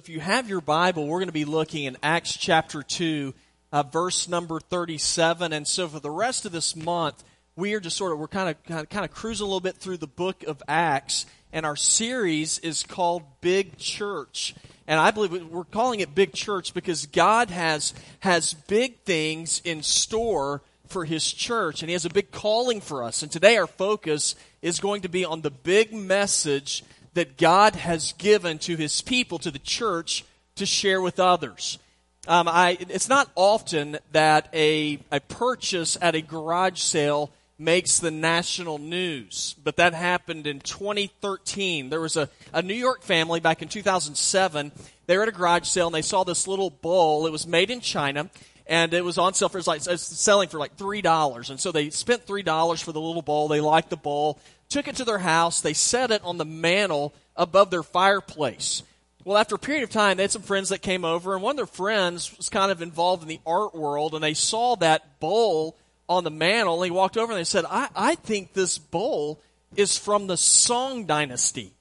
if you have your Bible, we're going to be looking in Acts chapter 2, uh, verse number 37. And so for the rest of this month, we are just sort of, we're kind of, kind of, cruising a little bit through the book of Acts. And our series is called Big Church. And I believe we're calling it Big Church because God has, has big things in store for His church. And He has a big calling for us. And today our focus is going to be on the big message that God has given to his people, to the church, to share with others. Um, I, it's not often that a, a purchase at a garage sale makes the national news, but that happened in 2013. There was a, a New York family back in 2007. They were at a garage sale and they saw this little bowl. It was made in China and it was on sale for like selling for like three dollars. And so they spent three dollars for the little bowl. They liked the bowl took it to their house. They set it on the mantle above their fireplace. Well, after a period of time, they had some friends that came over, and one of their friends was kind of involved in the art world, and they saw that bowl on the mantle, and they walked over and they said, I, I think this bowl is from the Song Dynasty.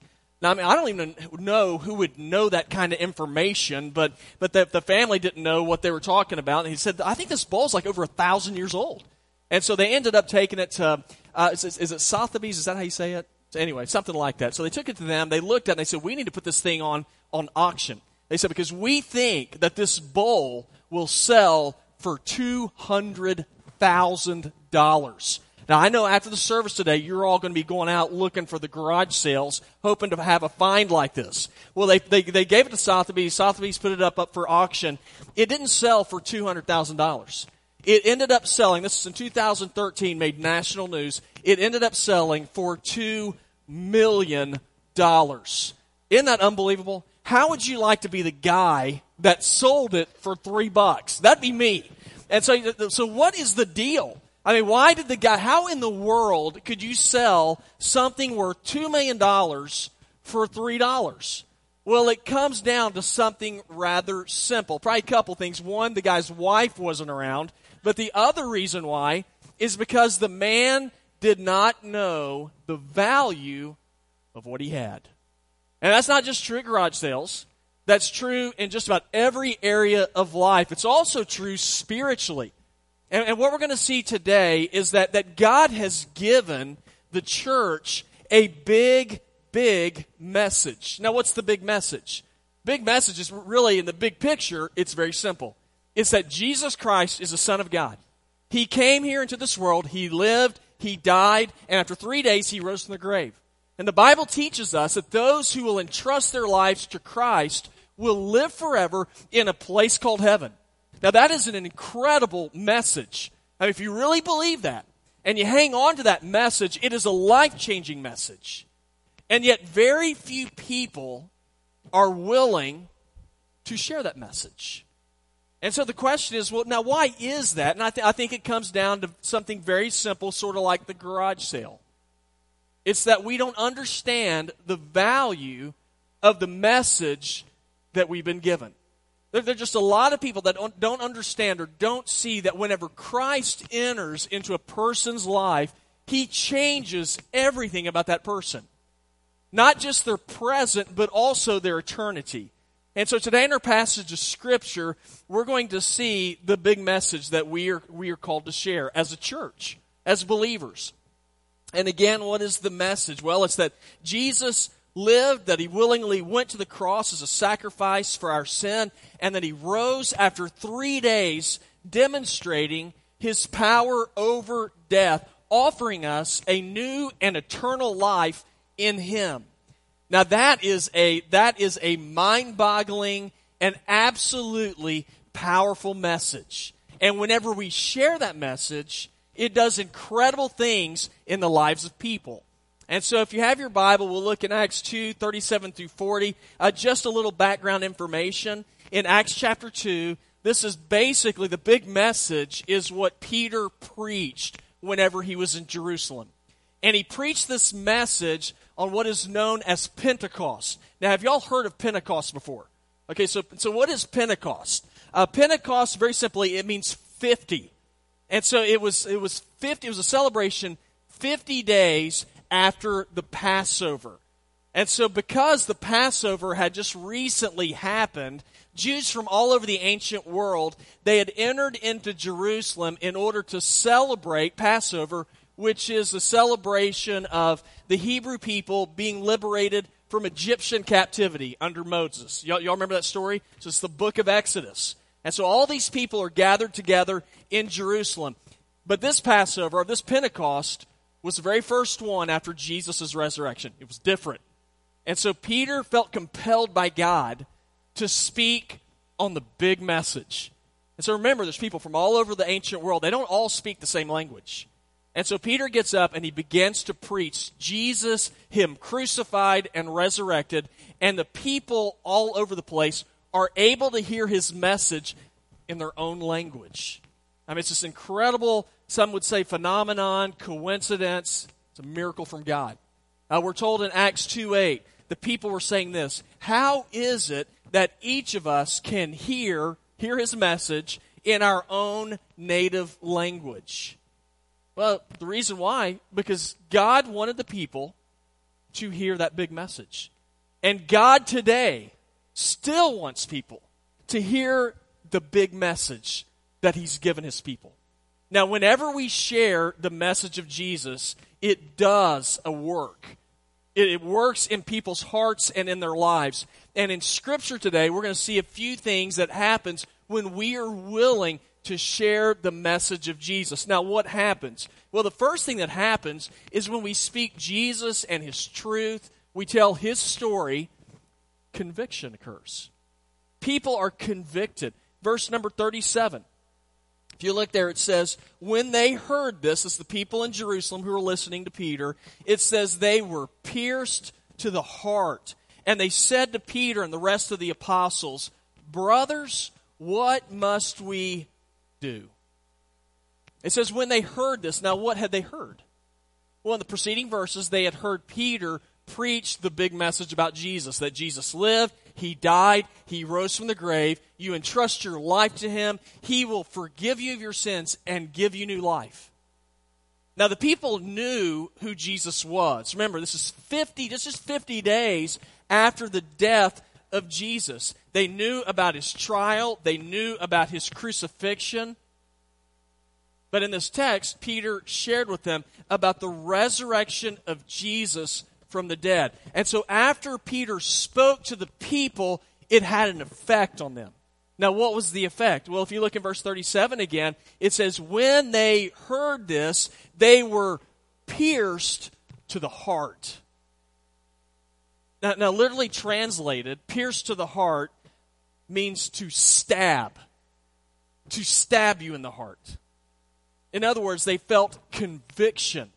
Now, I mean, I don't even know who would know that kind of information, but, but the, the family didn't know what they were talking about. And he said, I think this bowl is like over a thousand years old. And so they ended up taking it to uh, is, is, it Sotheby's? Is that how you say it? So anyway, something like that. So they took it to them. They looked at it and they said, we need to put this thing on, on auction. They said, because we think that this bowl will sell for $200,000. Now, I know after the service today, you're all going to be going out looking for the garage sales, hoping to have a find like this. Well, they, they, they gave it to Sotheby's. Sotheby's put it up, up for auction. It didn't sell for $200,000. It ended up selling, this is in 2013, made national news. It ended up selling for $2 million. Isn't that unbelievable? How would you like to be the guy that sold it for three bucks? That'd be me. And so, so what is the deal? I mean, why did the guy, how in the world could you sell something worth $2 million for $3? Well, it comes down to something rather simple. Probably a couple things. One, the guy's wife wasn't around. But the other reason why is because the man did not know the value of what he had. And that's not just true garage sales. That's true in just about every area of life. It's also true spiritually. And, and what we're going to see today is that, that God has given the church a big, big message. Now, what's the big message? Big message is really in the big picture, it's very simple. It's that Jesus Christ is the Son of God. He came here into this world, He lived, He died, and after three days He rose from the grave. And the Bible teaches us that those who will entrust their lives to Christ will live forever in a place called heaven. Now that is an incredible message. I mean, if you really believe that, and you hang on to that message, it is a life changing message. And yet, very few people are willing to share that message. And so the question is, well, now why is that? And I, th- I think it comes down to something very simple, sort of like the garage sale. It's that we don't understand the value of the message that we've been given. There, there are just a lot of people that don't, don't understand or don't see that whenever Christ enters into a person's life, he changes everything about that person. Not just their present, but also their eternity. And so today in our passage of scripture, we're going to see the big message that we are, we are called to share as a church, as believers. And again, what is the message? Well, it's that Jesus lived, that he willingly went to the cross as a sacrifice for our sin, and that he rose after three days, demonstrating his power over death, offering us a new and eternal life in him. Now that is a, that is a mind-boggling and absolutely powerful message. And whenever we share that message, it does incredible things in the lives of people. And so if you have your Bible, we'll look in Acts 2, 37 through 40. Uh, just a little background information. In Acts chapter 2, this is basically the big message is what Peter preached whenever he was in Jerusalem. And he preached this message on what is known as Pentecost. Now, have y'all heard of Pentecost before? Okay, so, so what is Pentecost? Uh, Pentecost, very simply, it means 50. And so it was, it was 50, it was a celebration 50 days after the Passover. And so, because the Passover had just recently happened, Jews from all over the ancient world, they had entered into Jerusalem in order to celebrate Passover, which is a celebration of the Hebrew people being liberated from Egyptian captivity under Moses. Y'all, y'all remember that story? So it's the book of Exodus. And so all these people are gathered together in Jerusalem. But this Passover, or this Pentecost, was the very first one after Jesus' resurrection. It was different. And so Peter felt compelled by God to speak on the big message. And so remember, there's people from all over the ancient world. They don't all speak the same language. And so Peter gets up and he begins to preach Jesus, Him crucified and resurrected. And the people all over the place are able to hear his message in their own language. I mean, it's this incredible, some would say, phenomenon, coincidence. It's a miracle from God. Uh, we're told in Acts 2 8, the people were saying this How is it that each of us can hear, hear his message in our own native language? Well, the reason why, because God wanted the people to hear that big message. And God today still wants people to hear the big message that He's given His people. Now, whenever we share the message of Jesus, it does a work. It, it works in people's hearts and in their lives. And in Scripture today, we're going to see a few things that happens when we are willing to share the message of Jesus. Now, what happens? Well, the first thing that happens is when we speak Jesus and His truth, we tell His story, conviction occurs. People are convicted. Verse number 37. If you look there, it says, When they heard this, it's the people in Jerusalem who were listening to Peter, it says they were pierced to the heart. And they said to Peter and the rest of the apostles, Brothers, what must we do? It says, When they heard this, now what had they heard? Well, in the preceding verses, they had heard Peter preach the big message about Jesus that Jesus lived, He died, He rose from the grave. You entrust your life to Him, He will forgive you of your sins and give you new life. Now, the people knew who Jesus was. Remember, this is 50, this is 50 days after the death of Jesus. They knew about his trial, they knew about his crucifixion. But in this text, Peter shared with them about the resurrection of Jesus from the dead. And so after Peter spoke to the people, it had an effect on them. Now, what was the effect? Well, if you look in verse 37 again, it says, When they heard this, they were pierced to the heart. Now, now literally translated, pierced to the heart means to stab, to stab you in the heart. In other words, they felt conviction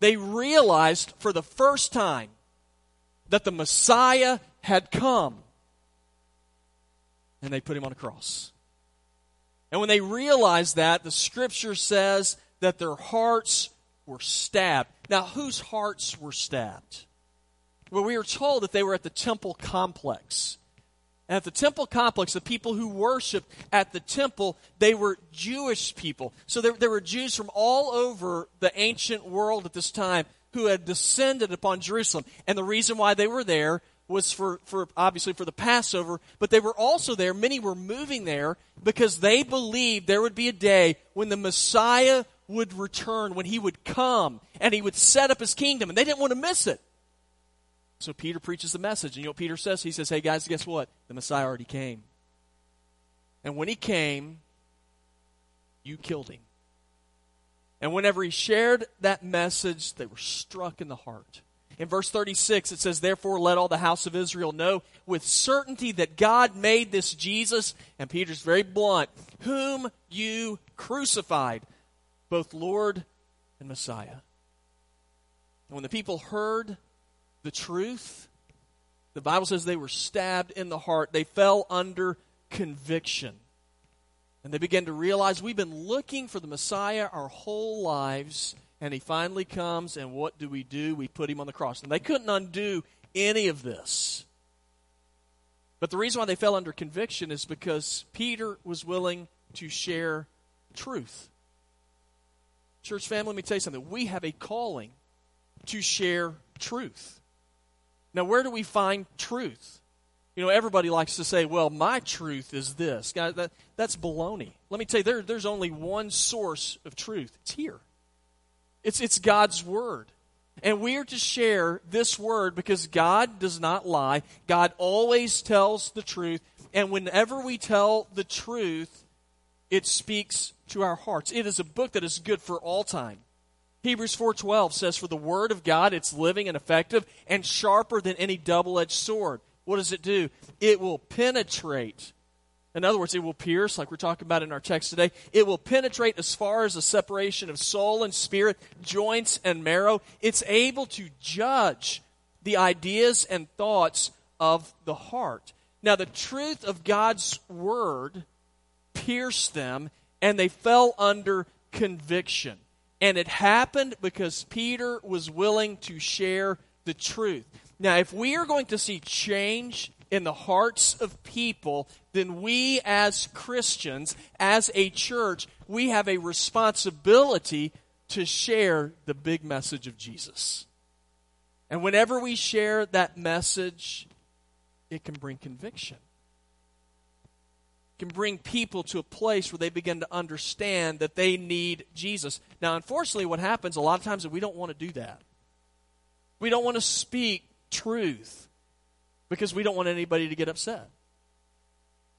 they realized for the first time that the Messiah had come. And they put him on a cross. And when they realized that, the scripture says that their hearts were stabbed. Now, whose hearts were stabbed? Well, we are told that they were at the temple complex. And At the temple complex, the people who worshiped at the temple, they were Jewish people. So there, there were Jews from all over the ancient world at this time who had descended upon Jerusalem. And the reason why they were there was for, for obviously for the Passover, but they were also there, many were moving there because they believed there would be a day when the Messiah would return, when he would come and he would set up his kingdom, and they didn't want to miss it. So Peter preaches the message. And you know what Peter says? He says, Hey guys, guess what? The Messiah already came. And when he came, you killed him. And whenever he shared that message, they were struck in the heart. In verse 36, it says, Therefore, let all the house of Israel know with certainty that God made this Jesus, and Peter's very blunt, whom you crucified, both Lord and Messiah. And when the people heard the truth, the Bible says they were stabbed in the heart. They fell under conviction. And they began to realize we've been looking for the Messiah our whole lives, and he finally comes, and what do we do? We put him on the cross. And they couldn't undo any of this. But the reason why they fell under conviction is because Peter was willing to share truth. Church family, let me tell you something. We have a calling to share truth. Now, where do we find truth? You know, everybody likes to say, well, my truth is this. Guys, that, that's baloney. Let me tell you, there, there's only one source of truth. It's here. It's, it's God's Word. And we are to share this Word because God does not lie. God always tells the truth. And whenever we tell the truth, it speaks to our hearts. It is a book that is good for all time. Hebrews 4:12 says for the word of God it's living and effective and sharper than any double-edged sword. What does it do? It will penetrate. In other words, it will pierce like we're talking about in our text today. It will penetrate as far as the separation of soul and spirit, joints and marrow. It's able to judge the ideas and thoughts of the heart. Now the truth of God's word pierced them and they fell under conviction. And it happened because Peter was willing to share the truth. Now, if we are going to see change in the hearts of people, then we as Christians, as a church, we have a responsibility to share the big message of Jesus. And whenever we share that message, it can bring conviction can bring people to a place where they begin to understand that they need Jesus. Now, unfortunately, what happens a lot of times is we don't want to do that. We don't want to speak truth because we don't want anybody to get upset.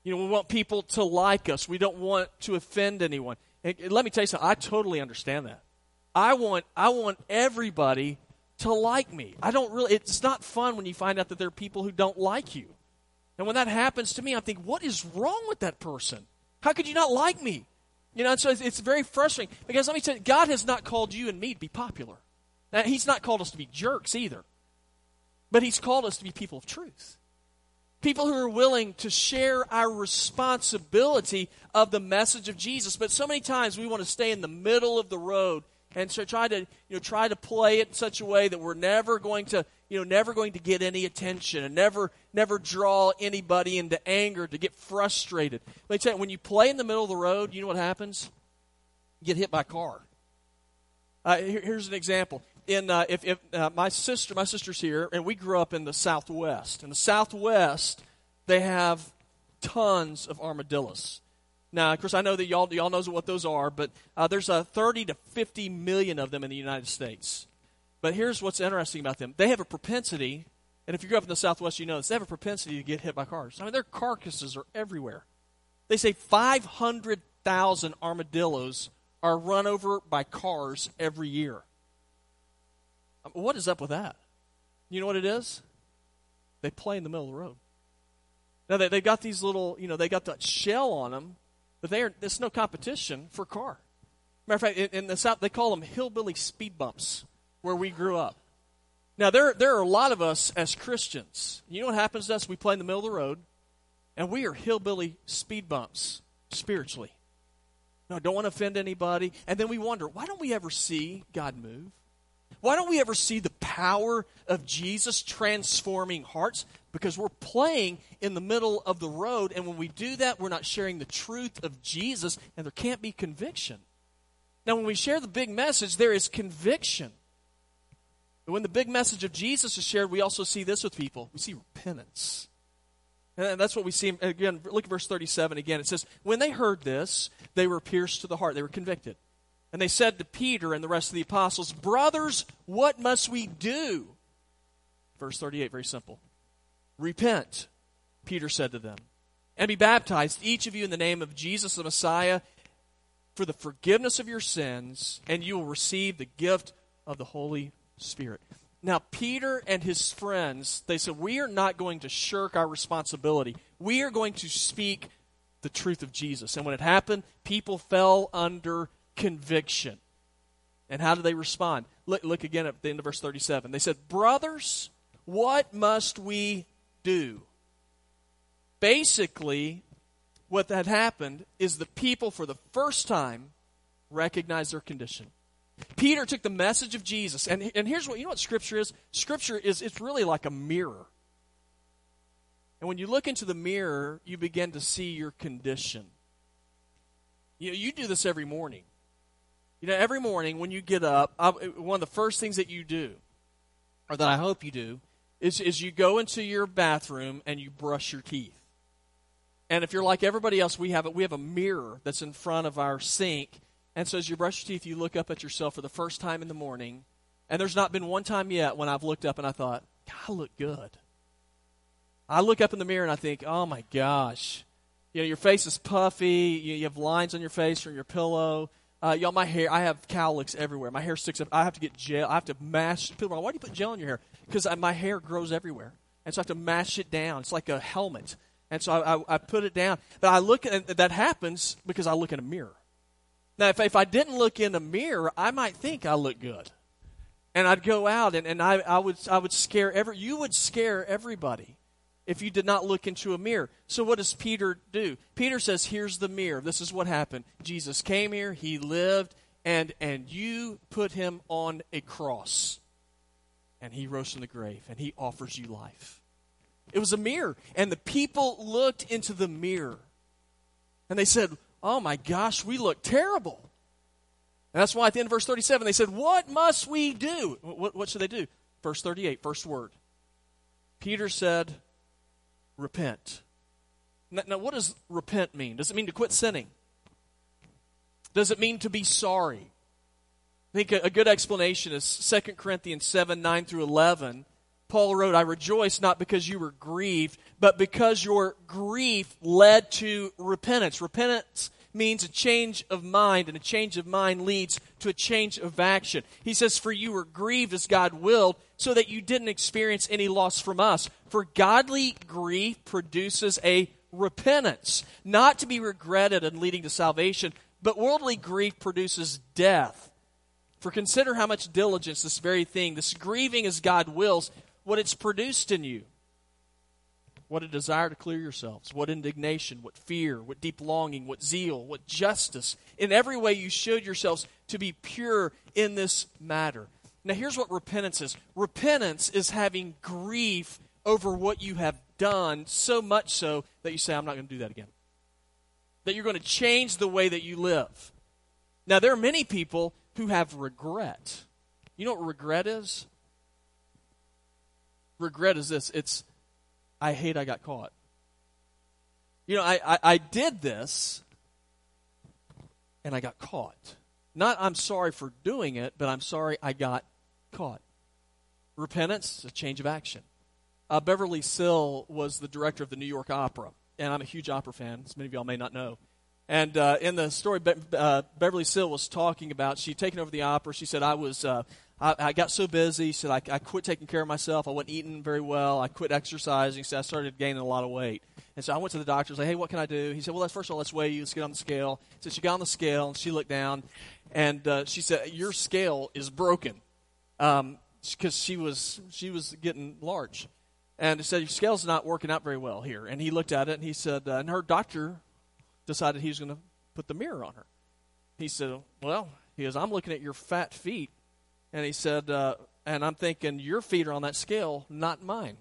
You know, we want people to like us. We don't want to offend anyone. And let me tell you something. I totally understand that. I want I want everybody to like me. I don't really. It's not fun when you find out that there are people who don't like you. And when that happens to me, I'm thinking, what is wrong with that person? How could you not like me? You know, and so it's, it's very frustrating because let me tell you, God has not called you and me to be popular. Now, He's not called us to be jerks either, but He's called us to be people of truth. People who are willing to share our responsibility of the message of Jesus. But so many times we want to stay in the middle of the road and so try to you know try to play it in such a way that we're never going to you know never going to get any attention and never never draw anybody into anger to get frustrated. Let me tell you, when you play in the middle of the road, you know what happens? You get hit by a car. Uh, here, here's an example. In uh, if, if uh, my sister my sister's here and we grew up in the Southwest. In the Southwest, they have tons of armadillos. Now, of course, I know that y'all y'all knows what those are, but uh, there's a 30 to 50 million of them in the United States. But here's what's interesting about them: they have a propensity, and if you grew up in the Southwest, you know this. They have a propensity to get hit by cars. I mean, their carcasses are everywhere. They say 500,000 armadillos are run over by cars every year. Um, what is up with that? You know what it is? They play in the middle of the road. Now they, they've got these little, you know, they got that shell on them but they are, there's no competition for car. Matter of fact, in, in the South, they call them hillbilly speed bumps where we grew up. Now, there, there are a lot of us as Christians. You know what happens to us? We play in the middle of the road, and we are hillbilly speed bumps spiritually. No, don't want to offend anybody. And then we wonder, why don't we ever see God move? Why don't we ever see the power of Jesus transforming hearts? Because we're playing in the middle of the road, and when we do that, we're not sharing the truth of Jesus, and there can't be conviction. Now, when we share the big message, there is conviction. But when the big message of Jesus is shared, we also see this with people we see repentance. And that's what we see. Again, look at verse 37 again. It says, When they heard this, they were pierced to the heart, they were convicted. And they said to Peter and the rest of the apostles, Brothers, what must we do? Verse 38, very simple. Repent, Peter said to them, and be baptized, each of you, in the name of Jesus the Messiah, for the forgiveness of your sins, and you will receive the gift of the Holy Spirit. Now, Peter and his friends, they said, We are not going to shirk our responsibility. We are going to speak the truth of Jesus. And when it happened, people fell under conviction. And how do they respond? Look, look again at the end of verse 37. They said, Brothers, what must we do? Basically, what had happened is the people, for the first time, recognized their condition. Peter took the message of Jesus, and, and here's what you know what Scripture is? Scripture is it's really like a mirror. And when you look into the mirror, you begin to see your condition. You know, you do this every morning. You know, every morning when you get up, I, one of the first things that you do, or that I hope you do, is, is you go into your bathroom and you brush your teeth. And if you're like everybody else, we have a, we have a mirror that's in front of our sink. And so as you brush your teeth, you look up at yourself for the first time in the morning. And there's not been one time yet when I've looked up and I thought, God, I look good. I look up in the mirror and I think, oh my gosh. You know, your face is puffy. You, you have lines on your face from your pillow. Uh, y'all, my hair, I have cowlicks everywhere. My hair sticks up. I have to get gel. I have to mash. People are why do you put gel in your hair? Because my hair grows everywhere. And so I have to mash it down. It's like a helmet. And so I, I, I put it down. But I look at that happens because I look in a mirror. Now, if, if I didn't look in a mirror, I might think I look good. And I'd go out and, and I, I, would, I would scare every, you would scare everybody if you did not look into a mirror. So what does Peter do? Peter says, here's the mirror. This is what happened. Jesus came here, he lived, and, and you put him on a cross. And he rose from the grave, and he offers you life. It was a mirror. And the people looked into the mirror. And they said, Oh my gosh, we look terrible. And that's why at the end of verse 37, they said, What must we do? What, what should they do? Verse 38, first word. Peter said, Repent. Now, now, what does repent mean? Does it mean to quit sinning? Does it mean to be sorry? I think a, a good explanation is 2 Corinthians 7 9 through 11 Paul wrote, I rejoice not because you were grieved, but because your grief led to repentance. Repentance means a change of mind, and a change of mind leads to a change of action. He says, For you were grieved as God willed, so that you didn't experience any loss from us. For godly grief produces a repentance, not to be regretted and leading to salvation, but worldly grief produces death. For consider how much diligence this very thing, this grieving as God wills, what it's produced in you. What a desire to clear yourselves, what indignation, what fear, what deep longing, what zeal, what justice. In every way, you showed yourselves to be pure in this matter. Now, here's what repentance is repentance is having grief over what you have done, so much so that you say, I'm not going to do that again. That you're going to change the way that you live. Now, there are many people who have regret. You know what regret is? regret is this it's, I hate I got caught. You know, I, I, I did this and I got caught. Not I'm sorry for doing it, but I'm sorry I got caught. Repentance a change of action. Uh, Beverly Sill was the director of the New York Opera, and I'm a huge opera fan, as many of y'all may not know. And uh, in the story, Be- uh, Beverly Sill was talking about she'd taken over the opera. She said, "I was uh, I, I got so busy. Said, I, I quit taking care of myself. I wasn't eating very well. I quit exercising. Said, I started gaining a lot of weight. And so I went to the doctor. I was like, hey, what can I do? He said, well, let's, first of all, let's weigh you. Let's get on the scale. So she got on the scale, and she looked down, and uh, she said, your scale is broken. Because um, she was, she was getting large. And he said, your scale's not working out very well here. And he looked at it, and he said, uh, and her doctor decided he was going to put the mirror on her. He said, well, he goes, I'm looking at your fat feet and he said, uh, and I'm thinking, your feet are on that scale, not mine.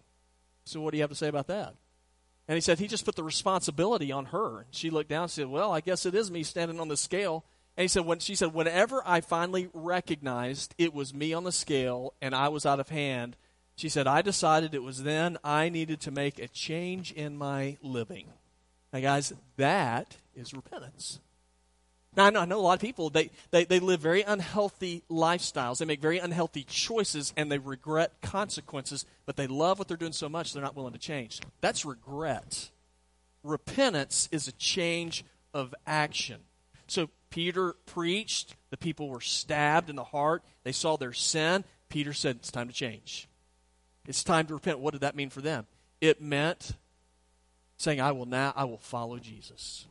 So what do you have to say about that? And he said, he just put the responsibility on her. She looked down and said, well, I guess it is me standing on the scale. And he said, when, she said, whenever I finally recognized it was me on the scale and I was out of hand, she said, I decided it was then I needed to make a change in my living. Now, guys, that is repentance. Now, I know, I know a lot of people, they, they, they live very unhealthy lifestyles. They make very unhealthy choices and they regret consequences, but they love what they're doing so much they're not willing to change. That's regret. Repentance is a change of action. So Peter preached, the people were stabbed in the heart, they saw their sin. Peter said, It's time to change. It's time to repent. What did that mean for them? It meant saying, I will now, I will follow Jesus.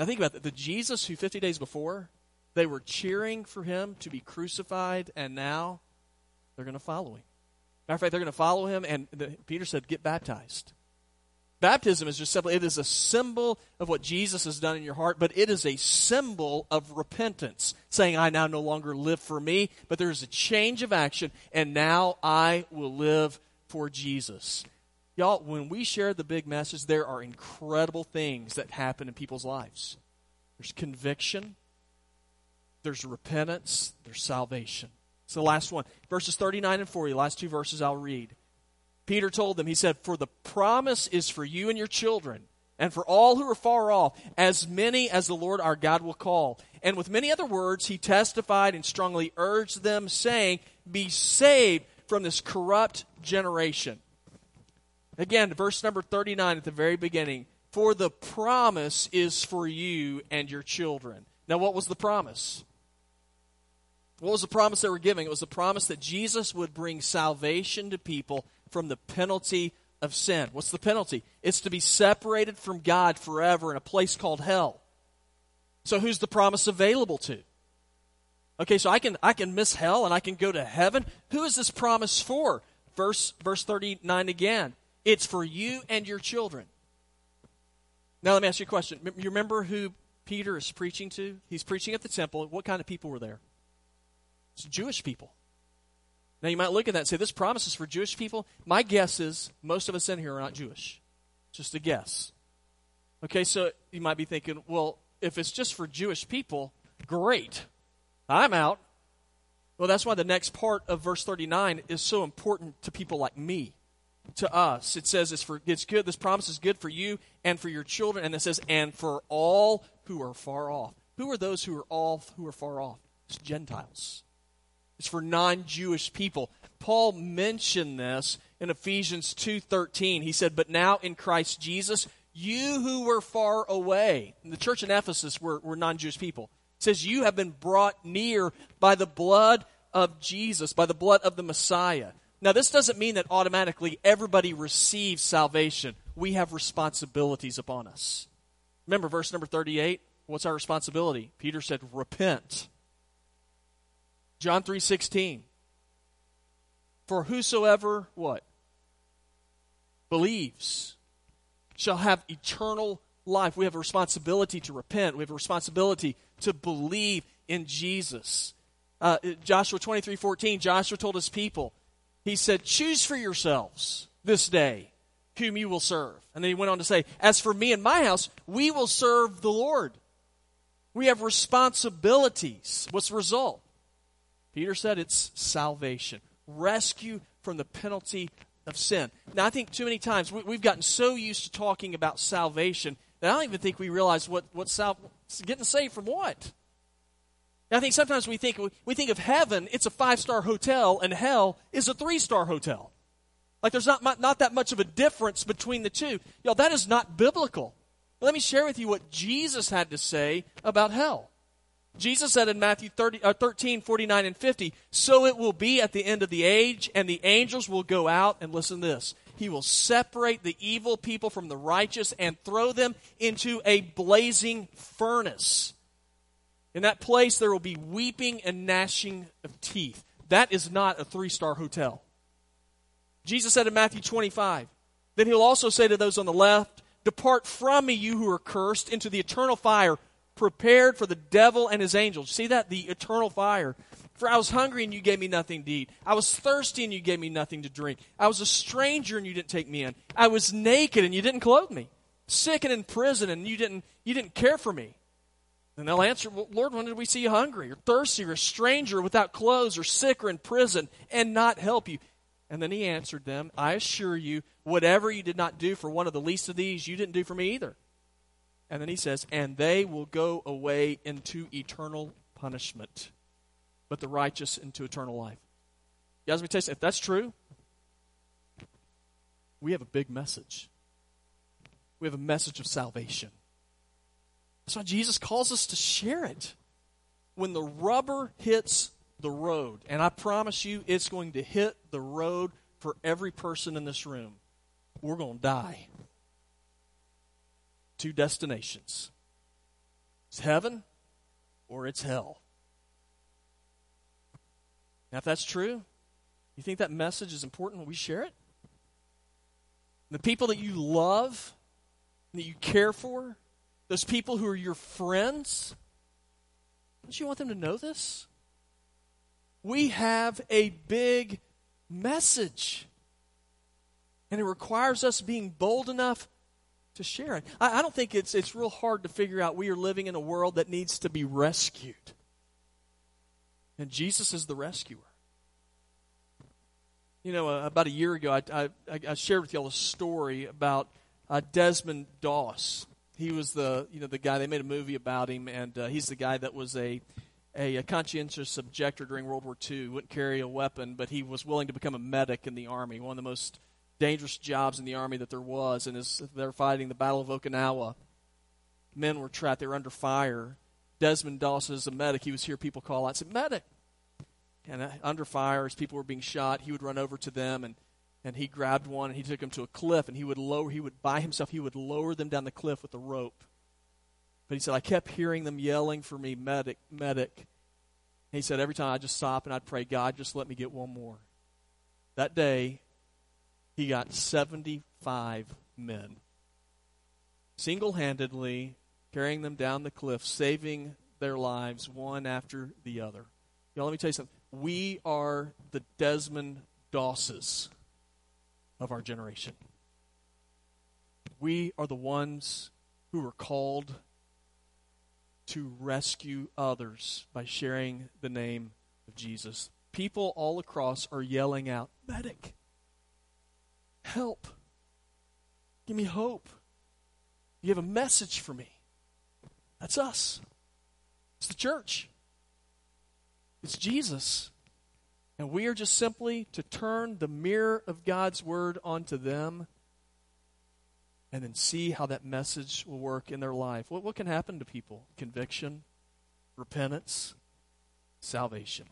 Now think about that. The Jesus who 50 days before, they were cheering for him to be crucified, and now they're going to follow him. Matter of fact, they're going to follow him, and the, Peter said, get baptized. Baptism is just simply, it is a symbol of what Jesus has done in your heart, but it is a symbol of repentance, saying, I now no longer live for me, but there is a change of action, and now I will live for Jesus. Y'all, when we share the big message, there are incredible things that happen in people's lives. There's conviction, there's repentance, there's salvation. So the last one, verses 39 and 40, last two verses I'll read. Peter told them, he said, For the promise is for you and your children, and for all who are far off, as many as the Lord our God will call. And with many other words, he testified and strongly urged them, saying, Be saved from this corrupt generation. Again, verse number 39 at the very beginning. For the promise is for you and your children. Now, what was the promise? What was the promise they were giving? It was the promise that Jesus would bring salvation to people from the penalty of sin. What's the penalty? It's to be separated from God forever in a place called hell. So who's the promise available to? Okay, so I can I can miss hell and I can go to heaven. Who is this promise for? Verse verse 39 again. It's for you and your children. Now let me ask you a question. You remember who Peter is preaching to? He's preaching at the temple. What kind of people were there? It's Jewish people. Now you might look at that and say, this promise is for Jewish people. My guess is most of us in here are not Jewish. Just a guess. Okay, so you might be thinking, well, if it's just for Jewish people, great. I'm out. Well, that's why the next part of verse 39 is so important to people like me, to us. It says it's, for, it's good, this promise is good for you and for your children. And it says, and for all who are far off. Who are those who are all who are far off? It's Gentiles. It's for non-Jewish people. Paul mentioned this in Ephesians 2:13. He said, "But now in Christ Jesus, you who were far away." The church in Ephesus were, were non-Jewish people. Says, "You have been brought near by the blood of Jesus, by the blood of the Messiah." Now, this doesn't mean that automatically everybody receives salvation. We have responsibilities upon us. Remember verse number 38? What's our responsibility? Peter said, "Repent." John 3:16 For whosoever what believes shall have eternal life. We have a responsibility to repent. We have a responsibility to believe in Jesus. Uh, Joshua 23 14, Joshua told his people, he said, Choose for yourselves this day whom you will serve. And then he went on to say, As for me and my house, we will serve the Lord. We have responsibilities. What's the result? Peter said it's salvation, rescue from the penalty of sin. Now, I think too many times we, have gotten so used to talking about salvation that I don't even think we realize what, what sal- getting saved from what. I think sometimes we think we think of heaven, it's a five star hotel, and hell is a three star hotel. Like there's not not that much of a difference between the two. Y'all, that is not biblical. Let me share with you what Jesus had to say about hell. Jesus said in Matthew 30, uh, 13, 49, and 50, So it will be at the end of the age, and the angels will go out, and listen to this. He will separate the evil people from the righteous and throw them into a blazing furnace. In that place, there will be weeping and gnashing of teeth. That is not a three star hotel. Jesus said in Matthew 25, Then he'll also say to those on the left, Depart from me, you who are cursed, into the eternal fire prepared for the devil and his angels. See that? The eternal fire. For I was hungry and you gave me nothing to eat. I was thirsty and you gave me nothing to drink. I was a stranger and you didn't take me in. I was naked and you didn't clothe me. Sick and in prison and you didn't, you didn't care for me. And they'll answer, well, Lord, when did we see you hungry or thirsty or a stranger without clothes or sick or in prison and not help you? And then he answered them, I assure you, whatever you did not do for one of the least of these, you didn't do for me either. And then he says, and they will go away into eternal punishment, but the righteous into eternal life. Guys, let me tell you, if that's true, we have a big message. We have a message of salvation. Why Jesus calls us to share it. When the rubber hits the road, and I promise you it's going to hit the road for every person in this room, we're going to die two destinations it's heaven or it's hell. Now, if that's true, you think that message is important when we share it? The people that you love, that you care for, those people who are your friends, don't you want them to know this? We have a big message. And it requires us being bold enough to share it. I, I don't think it's, it's real hard to figure out we are living in a world that needs to be rescued. And Jesus is the rescuer. You know, uh, about a year ago, I, I, I shared with y'all a story about uh, Desmond Doss. He was the you know the guy they made a movie about him, and uh, he's the guy that was a, a, a conscientious objector during World War II. Wouldn't carry a weapon, but he was willing to become a medic in the army. One of the most dangerous jobs in the army that there was. And as they're fighting the Battle of Okinawa, men were trapped. They were under fire. Desmond Doss is a medic. He was here. People call out, said, "Medic!" And uh, under fire, as people were being shot, he would run over to them and and he grabbed one and he took him to a cliff and he would lower he would by himself he would lower them down the cliff with a rope. But he said i kept hearing them yelling for me medic medic. And he said every time i just stop and i'd pray god just let me get one more. That day he got 75 men single-handedly carrying them down the cliff saving their lives one after the other. Y'all let me tell you something. We are the desmond dosses of our generation. We are the ones who are called to rescue others by sharing the name of Jesus. People all across are yelling out, Medic, help, give me hope. You have a message for me. That's us. It's the church. It's Jesus. And we are just simply to turn the mirror of God's word onto them and then see how that message will work in their life. What, what can happen to people? Conviction, repentance, salvation.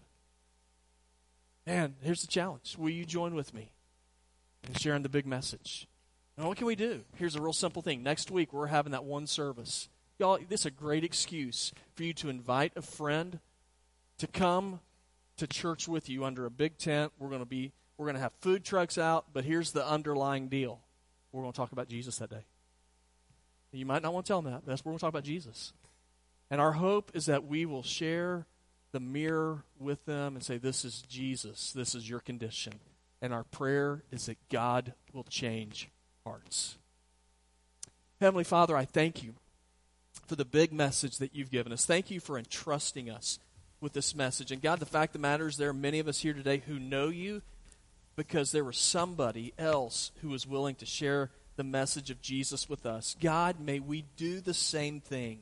And here's the challenge. Will you join with me in sharing the big message? Now, what can we do? Here's a real simple thing. Next week, we're having that one service. Y'all, this is a great excuse for you to invite a friend to come to church with you under a big tent. We're going to be we're going to have food trucks out, but here's the underlying deal. We're going to talk about Jesus that day. You might not want to tell them that, but that's we're going to talk about Jesus. And our hope is that we will share the mirror with them and say, This is Jesus. This is your condition. And our prayer is that God will change hearts. Heavenly Father, I thank you for the big message that you've given us. Thank you for entrusting us with this message. And God, the fact of the matter is, there are many of us here today who know you because there was somebody else who was willing to share the message of Jesus with us. God, may we do the same thing.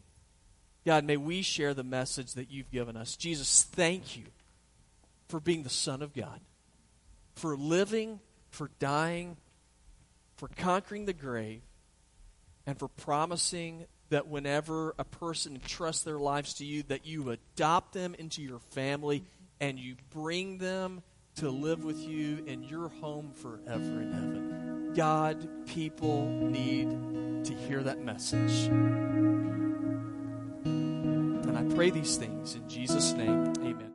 God, may we share the message that you've given us. Jesus, thank you for being the Son of God, for living, for dying, for conquering the grave, and for promising that whenever a person entrusts their lives to you, that you adopt them into your family and you bring them to live with you in your home forever in heaven. God, people need to hear that message. And I pray these things in Jesus' name. Amen.